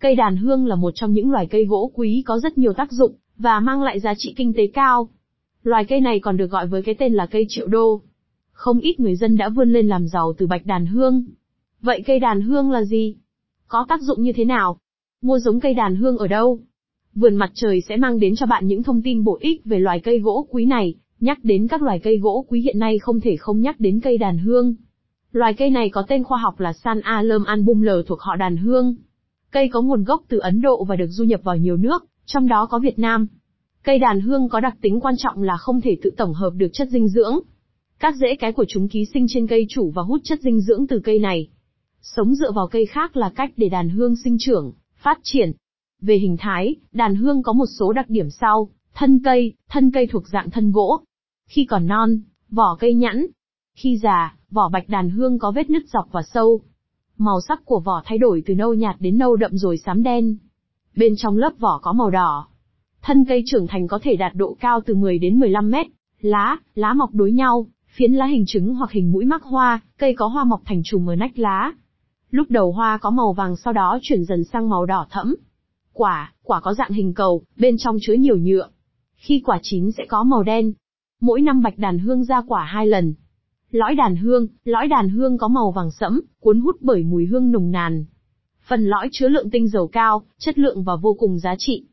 Cây đàn hương là một trong những loài cây gỗ quý có rất nhiều tác dụng, và mang lại giá trị kinh tế cao. Loài cây này còn được gọi với cái tên là cây triệu đô. Không ít người dân đã vươn lên làm giàu từ bạch đàn hương. Vậy cây đàn hương là gì? Có tác dụng như thế nào? Mua giống cây đàn hương ở đâu? Vườn mặt trời sẽ mang đến cho bạn những thông tin bổ ích về loài cây gỗ quý này. Nhắc đến các loài cây gỗ quý hiện nay không thể không nhắc đến cây đàn hương. Loài cây này có tên khoa học là San Alum album L thuộc họ đàn hương. Cây có nguồn gốc từ Ấn Độ và được du nhập vào nhiều nước, trong đó có Việt Nam. Cây đàn hương có đặc tính quan trọng là không thể tự tổng hợp được chất dinh dưỡng. Các rễ cái của chúng ký sinh trên cây chủ và hút chất dinh dưỡng từ cây này. Sống dựa vào cây khác là cách để đàn hương sinh trưởng, phát triển. Về hình thái, đàn hương có một số đặc điểm sau, thân cây, thân cây thuộc dạng thân gỗ. Khi còn non, vỏ cây nhẵn. Khi già, vỏ bạch đàn hương có vết nứt dọc và sâu. Màu sắc của vỏ thay đổi từ nâu nhạt đến nâu đậm rồi xám đen. Bên trong lớp vỏ có màu đỏ. Thân cây trưởng thành có thể đạt độ cao từ 10 đến 15 mét. Lá, lá mọc đối nhau, phiến lá hình trứng hoặc hình mũi mắc hoa, cây có hoa mọc thành chùm ở nách lá. Lúc đầu hoa có màu vàng sau đó chuyển dần sang màu đỏ thẫm. Quả, quả có dạng hình cầu, bên trong chứa nhiều nhựa. Khi quả chín sẽ có màu đen. Mỗi năm bạch đàn hương ra quả hai lần. Lõi đàn hương, lõi đàn hương có màu vàng sẫm, cuốn hút bởi mùi hương nồng nàn. Phần lõi chứa lượng tinh dầu cao, chất lượng và vô cùng giá trị.